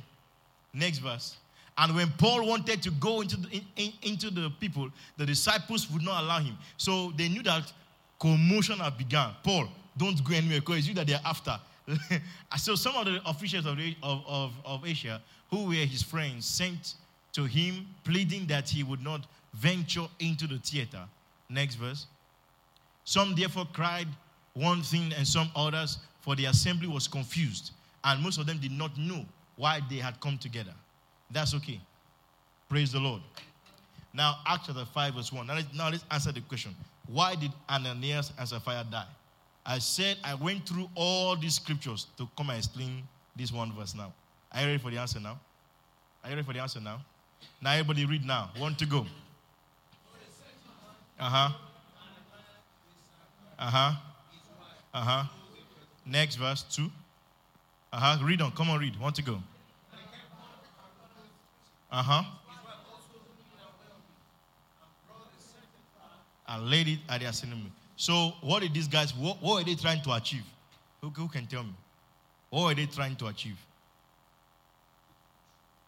Next verse. And when Paul wanted to go into the, in, in, into the people, the disciples would not allow him. So they knew that commotion had begun. Paul, don't go anywhere because it's you that they're after. so some of the officials of, of, of, of Asia who were his friends sent to him pleading that he would not venture into the theater. Next verse. Some therefore cried one thing and some others, for the assembly was confused, and most of them did not know why they had come together. That's okay. Praise the Lord. Now, Acts chapter 5, verse 1. Now let's, now let's answer the question Why did Ananias and Sapphira die? I said I went through all these scriptures to come and explain this one verse now. Are you ready for the answer now? Are you ready for the answer now? Now, everybody read now. One to go. Uh huh. Uh huh. Uh huh. Next verse, two. Uh huh. Read on. Come on, read. Want to go. Uh huh. And laid it at their cinema. So, what did these guys, what, what were they trying to achieve? Who, who can tell me? What were they trying to achieve?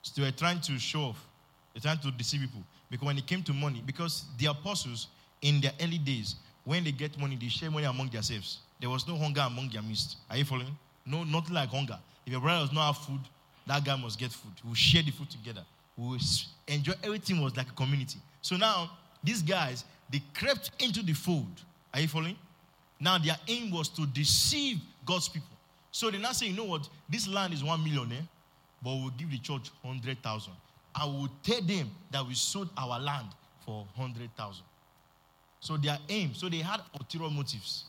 So they were trying to show off. They're trying to deceive people. Because when it came to money, because the apostles in their early days, when they get money, they share money among themselves. There was no hunger among their midst. Are you following? No, nothing like hunger. If your brother does not have food, that guy must get food. We'll share the food together. We'll enjoy everything was like a community. So now these guys they crept into the fold. Are you following? Now their aim was to deceive God's people. So they now saying, you know what? This land is one million, eh? but we'll give the church hundred thousand. I will tell them that we sold our land for hundred thousand. So their aim, so they had ulterior motives.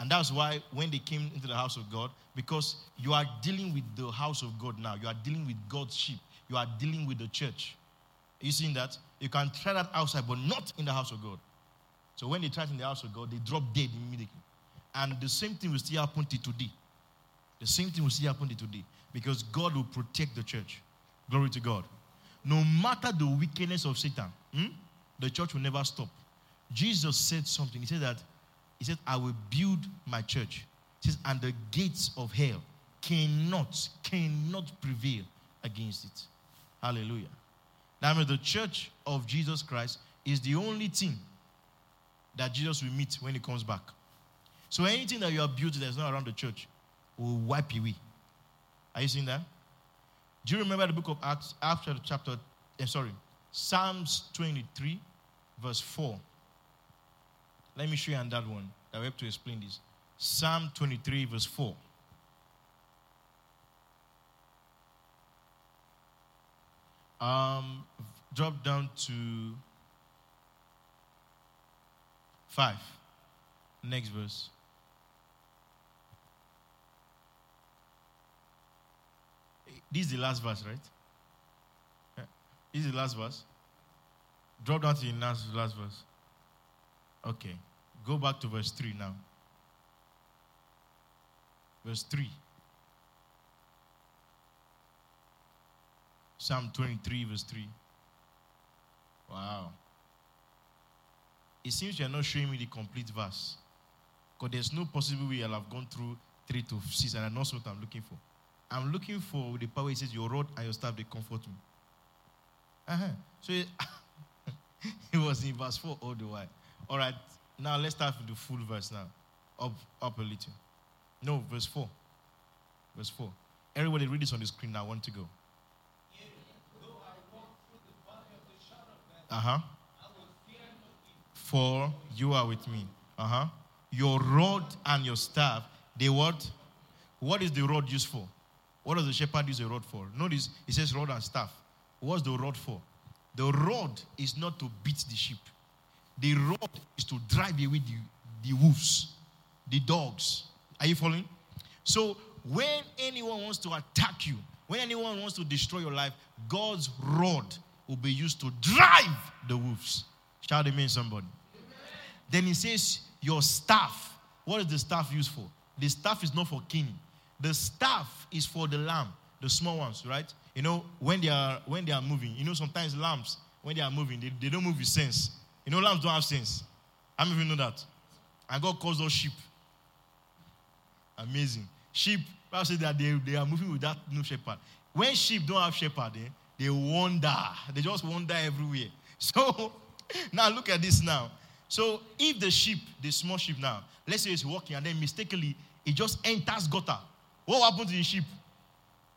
And that's why when they came into the house of God, because you are dealing with the house of God now, you are dealing with God's sheep, you are dealing with the church. You seeing that? You can try that outside, but not in the house of God. So when they tried in the house of God, they dropped dead immediately. And the same thing will still happen to today. The same thing will still happen to today. Because God will protect the church. Glory to God. No matter the wickedness of Satan, hmm, the church will never stop. Jesus said something. He said that, He said, I will build my church. He says, and the gates of hell cannot, cannot prevail against it. Hallelujah. Now, I mean, the church of Jesus Christ is the only thing that Jesus will meet when he comes back. So anything that you have built that's not around the church will wipe you away. Are you seeing that? Do you remember the book of Acts, after chapter, uh, sorry, Psalms 23, verse 4? Let me show you on that one. I have to explain this. Psalm 23, verse 4. Um, drop down to 5. Next verse. This is the last verse, right? This is the last verse. Drop down to the last, last verse. Okay. Go back to verse 3 now. Verse 3. Psalm 23, verse 3. Wow. It seems you're not showing me the complete verse. Because there's no possible way I'll have gone through 3 to 6, and I know what I'm looking for. I'm looking for the power. It says, Your rod and your staff, they comfort me. Uh-huh. So it, it was in verse 4 all the way. All right, now let's start with the full verse now. Up, up a little. No, verse 4. Verse 4. Everybody read this on the screen now. I want to go. Uh huh. For you are with me. Uh huh. Your rod and your staff, they what? What is the rod used for? What does the shepherd use a rod for? Notice it says rod and staff. What's the rod for? The rod is not to beat the sheep. The rod is to drive away the, the wolves, the dogs. Are you following? So when anyone wants to attack you, when anyone wants to destroy your life, God's rod will be used to drive the wolves. Shout amen, somebody. Amen. Then he says, Your staff. What is the staff used for? The staff is not for king. The staff is for the lamb, the small ones, right? You know, when they are when they are moving, you know, sometimes lambs, when they are moving, they, they don't move with sense. You know, lambs don't have sense. How many of you know that? And God calls those sheep. Amazing. Sheep, Bible says that they, they are moving without no shepherd. When sheep don't have shepherd, eh, they wander. They just wander everywhere. So now look at this now. So if the sheep, the small sheep now, let's say it's walking and then mistakenly it just enters gutter, what happens to the sheep?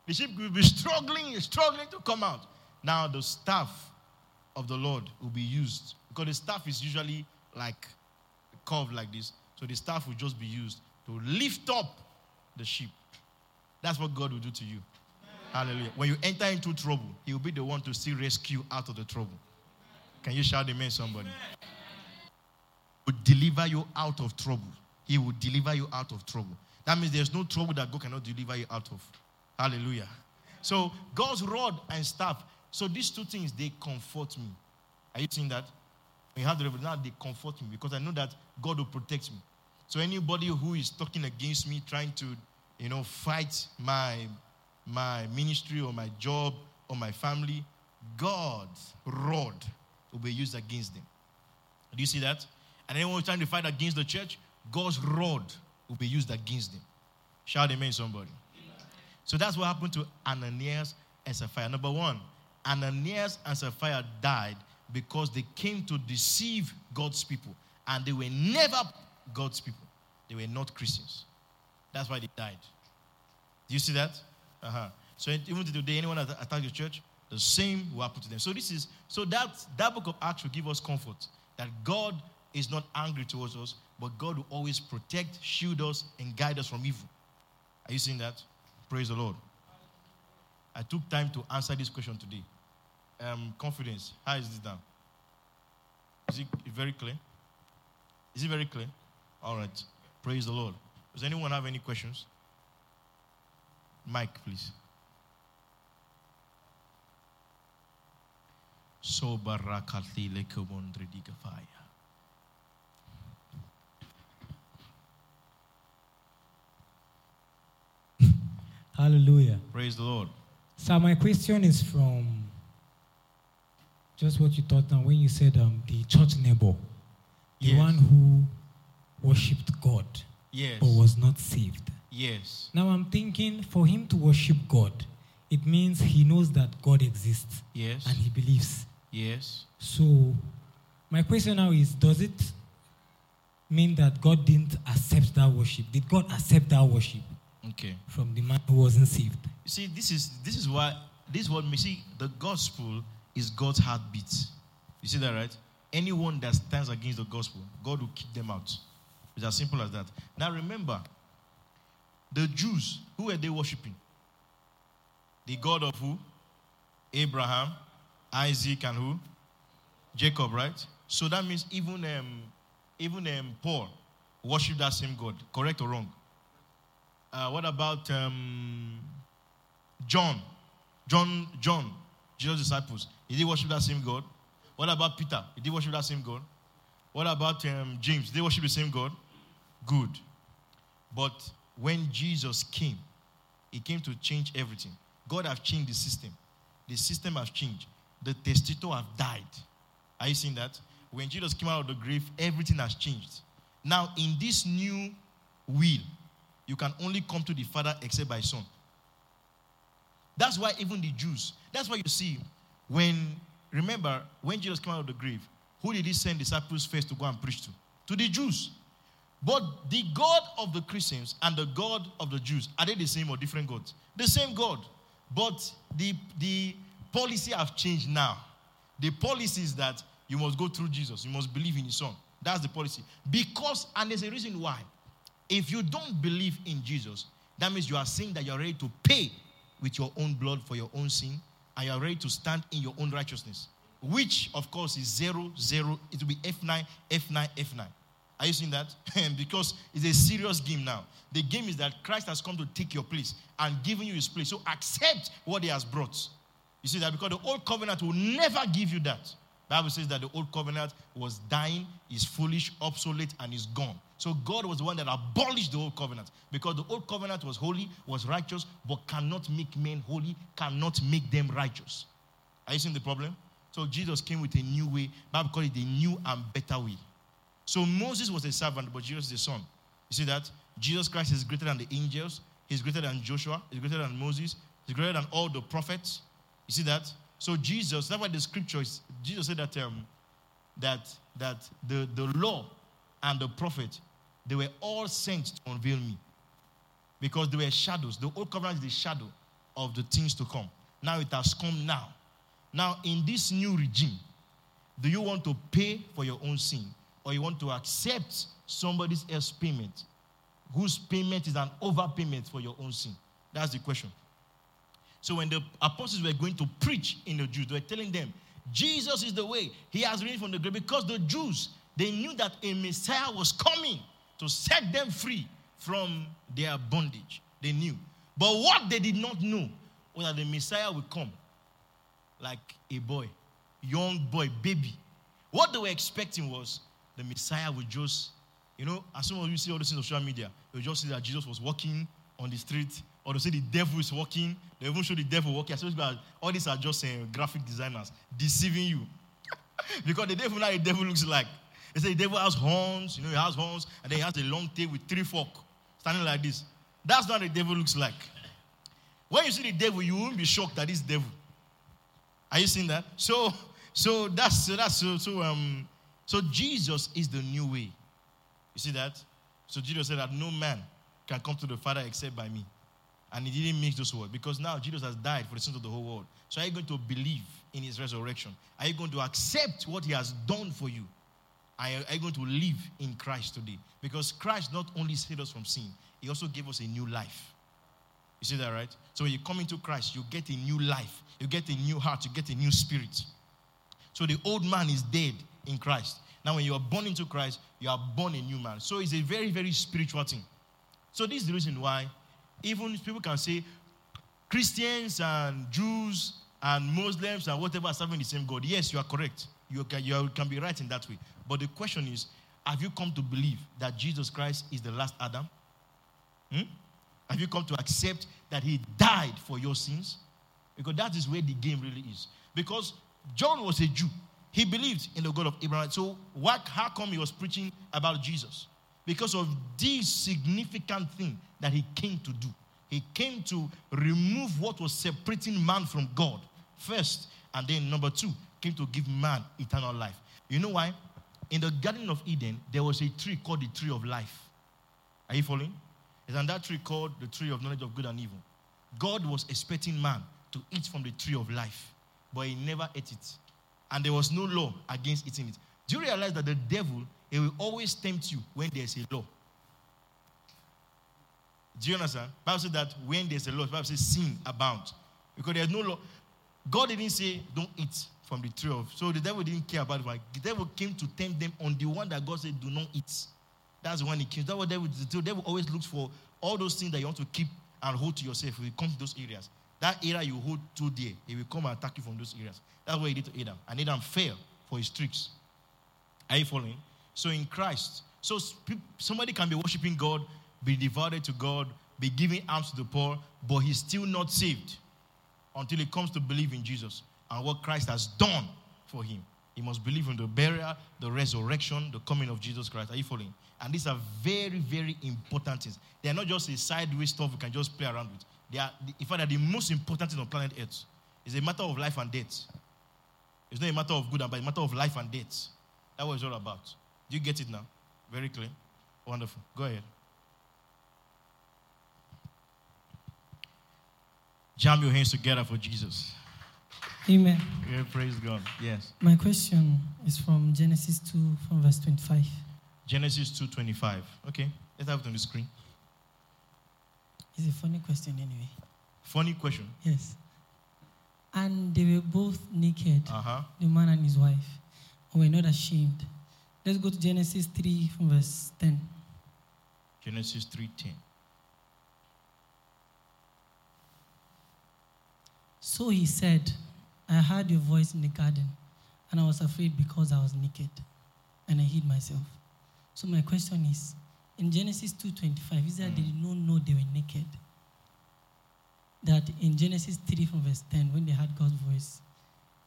The sheep will be struggling, struggling to come out. Now the staff of the Lord will be used because the staff is usually like curved like this. So the staff will just be used to lift up the sheep. That's what God will do to you. Hallelujah. When you enter into trouble, He will be the one to still rescue out of the trouble. Can you shout amen, somebody? Will deliver you out of trouble. He will deliver you out of trouble. That means there's no trouble that God cannot deliver you out of. Hallelujah. So God's rod and staff. So these two things they comfort me. Are you seeing that? You have the revelation, now they comfort me because I know that God will protect me. So anybody who is talking against me, trying to, you know, fight my my ministry or my job or my family, God's rod will be used against them. Do you see that? And anyone who's trying to fight against the church, God's rod will be used against them. Shout amen, somebody. So that's what happened to Ananias and Sapphira. Number one, Ananias and Sapphira died because they came to deceive God's people. And they were never God's people. They were not Christians. That's why they died. Do you see that? Uh-huh. So even today, anyone that attacks the church, the same will happen to them. So this is so that that book of Acts will give us comfort that God is not angry towards us, but God will always protect, shield us, and guide us from evil. Are you seeing that? Praise the Lord. I took time to answer this question today. Um, confidence. How is this done? Is it very clear? Is it very clear? All right. Praise the Lord. Does anyone have any questions? Mike, please. So barakati lekomondridigafaya. Hallelujah. Praise the Lord. So my question is from just what you thought now when you said um, the church neighbor, the Yes. one who worshipped God Yes. but was not saved. Yes. Now I'm thinking for him to worship God, it means he knows that God exists Yes. and he believes. Yes. So my question now is does it mean that God didn't accept that worship? Did God accept that worship Okay. from the man who wasn't saved? You see, this is this is why this is what we see. The gospel is God's heartbeat. You see that, right? Anyone that stands against the gospel, God will kick them out. It's as simple as that. Now remember, the Jews, who were they worshiping? The God of who? Abraham, Isaac, and who? Jacob, right? So that means even um, even um, Paul worshiped that same God. Correct or wrong? Uh, what about um, John? John, John, Jesus' disciples. Did he worship that same God? What about Peter? Did he worship that same God? What about um, James? Did they worship the same God? Good. But when Jesus came, he came to change everything. God have changed the system. The system has changed. The testator have died. Are you seeing that? When Jesus came out of the grave, everything has changed. Now, in this new will, you can only come to the Father except by Son. That's why even the Jews, that's why you see, when, remember, when Jesus came out of the grave, who did he send disciples first to go and preach to? To the Jews. But the God of the Christians and the God of the Jews, are they the same or different gods? The same God. But the, the policy have changed now. The policy is that you must go through Jesus, you must believe in his son. That's the policy. Because, and there's a reason why. If you don't believe in Jesus, that means you are saying that you're ready to pay with your own blood for your own sin, and you're ready to stand in your own righteousness. Which, of course, is zero, zero. It will be F9, F9, F9. Are you seeing that? because it's a serious game now. The game is that Christ has come to take your place and given you his place. So accept what he has brought. You see that because the old covenant will never give you that. Bible says that the old covenant was dying, is foolish, obsolete, and is gone. So God was the one that abolished the old covenant because the old covenant was holy, was righteous, but cannot make men holy, cannot make them righteous. Are you seeing the problem? So Jesus came with a new way. Bible called it a new and better way. So Moses was a servant, but Jesus is the son. You see that? Jesus Christ is greater than the angels. He's greater than Joshua. He's greater than Moses. He's greater than all the prophets. You see that? So Jesus, that's why the scriptures, Jesus said that um, that that the, the law and the prophet, they were all sent to unveil me. Because they were shadows. The old covenant is the shadow of the things to come. Now it has come now. Now, in this new regime, do you want to pay for your own sin? Or you want to accept somebody else's payment, whose payment is an overpayment for your own sin? That's the question. So when the apostles were going to preach in the Jews, they were telling them, Jesus is the way. He has risen from the grave. Because the Jews, they knew that a Messiah was coming to set them free from their bondage. They knew. But what they did not know was that the Messiah would come like a boy, young boy, baby. What they were expecting was the Messiah would just, you know, as soon as you see all this in social media, you just see that Jesus was walking on the street or they say the devil is walking. They even show the devil walking. I all these are just uh, graphic designers deceiving you. because the devil, now the devil looks like. They say the devil has horns, you know, he has horns, and then he has a long tail with three fork, standing like this. That's not the devil looks like. When you see the devil, you won't be shocked that it's devil. Are you seeing that? So, so that's so that's so so um so Jesus is the new way. You see that? So Jesus said that no man can come to the Father except by me. And he didn't mix those words because now Jesus has died for the sins of the whole world. So are you going to believe in his resurrection? Are you going to accept what he has done for you? Are you going to live in Christ today? Because Christ not only saved us from sin, he also gave us a new life. You see that, right? So when you come into Christ, you get a new life, you get a new heart, you get a new spirit. So the old man is dead in Christ. Now, when you are born into Christ, you are born a new man. So it's a very, very spiritual thing. So this is the reason why even people can say Christians and Jews and Muslims and whatever are serving the same God. Yes, you are correct. You can, you can be right in that way. But the question is have you come to believe that Jesus Christ is the last Adam? Hmm? Have you come to accept that he died for your sins? Because that is where the game really is. Because John was a Jew. He believed in the God of Abraham. So what, how come he was preaching about Jesus? Because of this significant thing that he came to do. He came to remove what was separating man from God first. And then number two, came to give man eternal life. You know why? In the Garden of Eden, there was a tree called the tree of life. Are you following? On that tree called the tree of knowledge of good and evil. God was expecting man to eat from the tree of life, but he never ate it. And there was no law against eating it. Do you realize that the devil he will always tempt you when there's a law? Do you understand? Bible says that when there's a law, Bible says sin abounds. Because there's no law. God didn't say don't eat from the tree of. So the devil didn't care about it. The devil came to tempt them on the one that God said do not eat. That's when he came. That's what devil, the devil always looks for all those things that you want to keep and hold to yourself. He come to those areas. That area you hold too dear, he will come and attack you from those areas. That's what he did to Adam. And Adam fell for his tricks. Are you following? So in Christ, so somebody can be worshiping God, be devoted to God, be giving alms to the poor, but he's still not saved until he comes to believe in Jesus and what Christ has done for him. He must believe in the burial, the resurrection, the coming of Jesus Christ. Are you following? And these are very, very important things. They are not just a sideways stuff we can just play around with. They are, in fact, they are the most important thing on planet Earth. It's a matter of life and death. It's not a matter of good and bad, it's a matter of life and death. That's what it's all about. Do you get it now? Very clear. Wonderful. Go ahead. Jam your hands together for Jesus. Amen. Yeah, praise God. Yes. My question is from Genesis 2, from verse 25. Genesis 2:25. Okay, let's have it on the screen. It's a funny question anyway. Funny question. Yes. And they were both naked, Uh huh. the man and his wife, and were not ashamed. Let's go to Genesis 3 from verse 10. Genesis 3:10. So he said, I heard your voice in the garden, and I was afraid because I was naked, and I hid myself. So my question is, in Genesis 2.25, Israel Mm. did not know they were naked. That in Genesis 3 from verse 10, when they heard God's voice,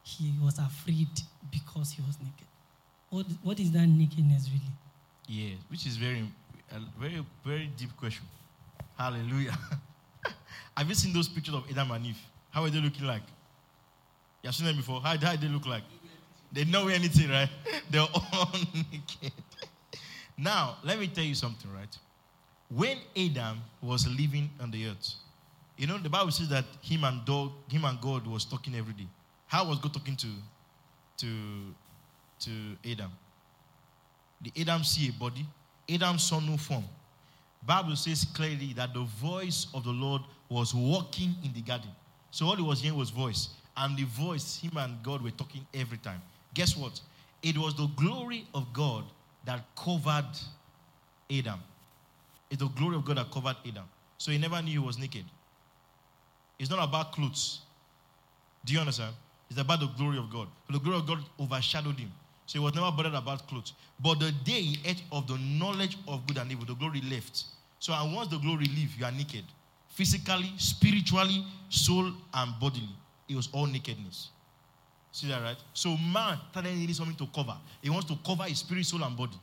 he was afraid because he was naked. What, what is that nakedness really? Yeah, which is very, a very, very deep question. Hallelujah. Have you seen those pictures of Adam and Eve? How are they looking like? You have seen them before. How, how they look like? They know anything, right? They're all naked. Now, let me tell you something, right? When Adam was living on the earth, you know, the Bible says that him and dog, him and God was talking every day. How was God talking to, to, to Adam? Did Adam see a body? Adam saw no form. Bible says clearly that the voice of the Lord was walking in the garden. So all he was hearing was voice. And the voice, him and God were talking every time. Guess what? It was the glory of God that covered Adam. It's the glory of God that covered Adam. So he never knew he was naked. It's not about clothes. Do you understand? It's about the glory of God. The glory of God overshadowed him. So he was never bothered about clothes. But the day he ate of the knowledge of good and evil, the glory left. So and once the glory leaves, you are naked. Physically, spiritually, soul, and bodily. It was all nakedness. See that right? So man started needing something to cover. He wants to cover his spirit, soul, and body.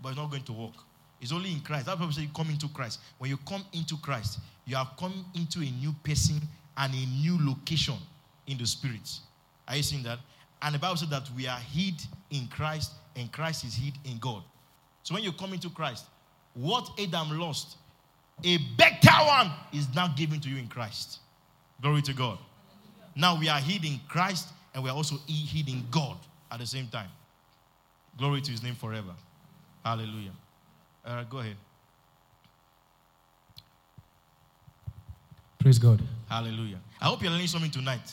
But it's not going to work. It's only in Christ. That's why we say you come into Christ. When you come into Christ, you have come into a new person and a new location in the spirit. Are you seeing that? And the Bible said that we are hid in Christ and Christ is hid in God. So when you come into Christ, what Adam lost, a better one is now given to you in Christ. Glory to God. Now we are hid in Christ and we are also hid in God at the same time. Glory to his name forever. Hallelujah. All right, go ahead. Praise God. Hallelujah. I hope you're learning something tonight.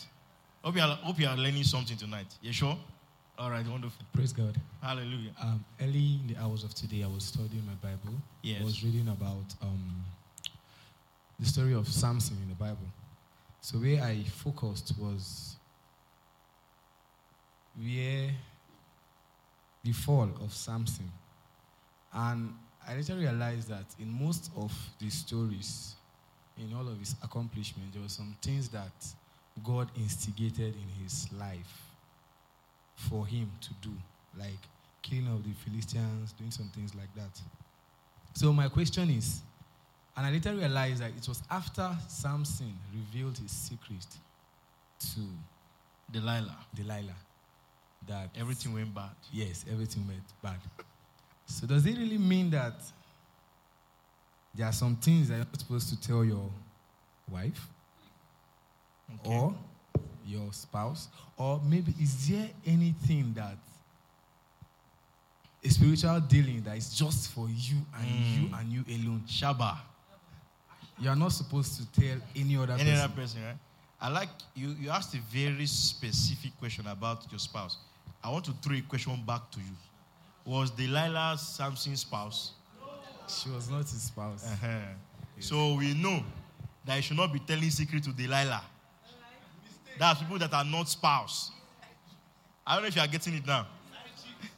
Hope you are, hope you are learning something tonight. You sure? All right, wonderful. Praise God. Hallelujah. Um, early in the hours of today, I was studying my Bible. Yes. I was reading about um, the story of Samson in the Bible. So where I focused was where the fall of Samson. And I later realized that in most of the stories, in all of his accomplishments, there were some things that God instigated in his life for him to do, like killing of the Philistines, doing some things like that. So my question is, and I later realized that it was after Samson revealed his secret to Delilah. Delilah that Everything went bad. yes, everything went bad. So does it really mean that there are some things that you're not supposed to tell your wife Okay. or your spouse? Or maybe is there anything that a spiritual dealing that is just for you and you Mm. and you alone? Shaba. You are not supposed to tell any other Any person. other person, right? I like you. You asked a very specific question about your spouse. I want to throw a question back to you. Was Delilah Samson's spouse? She was not his spouse. Uh-huh. So we know that you should not be telling secret to Delilah. That's people that are not spouse. I don't know if you are getting it now.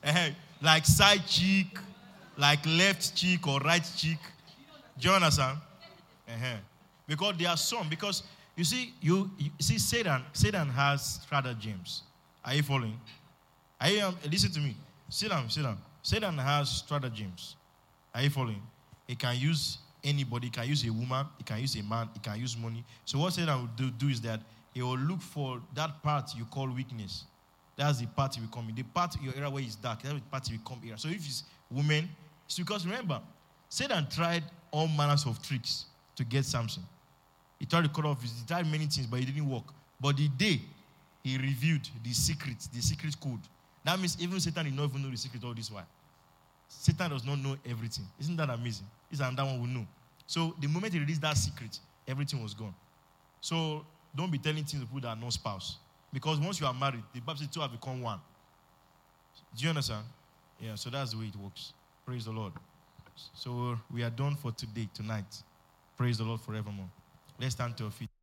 Uh-huh. Like side cheek, like left cheek or right cheek. Do you understand? Uh-huh. Because there are some. Because you see, you, you see, Satan. Satan has stratagems. Are you following? Are you um, listen to me? Sit down. Satan has stratagems. Are you following? He can use anybody. He can use a woman. He can use a man. He can use money. So what Satan will do, do is that he will look for that part you call weakness. That's the part he will come in. The part your area where it's dark, that's the part he will come here. So if it's women, it's because remember, Satan tried all manners of tricks to get Samson. He tried to cut off he tried many things, but it didn't work. But the day he revealed the secret, the secret code, that means even Satan did not even know the secret all this while. Satan does not know everything. Isn't that amazing? And that one will know. So the moment he released that secret, everything was gone. So don't be telling things to people that are not spouse. Because once you are married, the Bible says two have become one. Do you understand? Yeah, so that's the way it works. Praise the Lord. So we are done for today, tonight. Praise the Lord forevermore. Let's stand to our feet.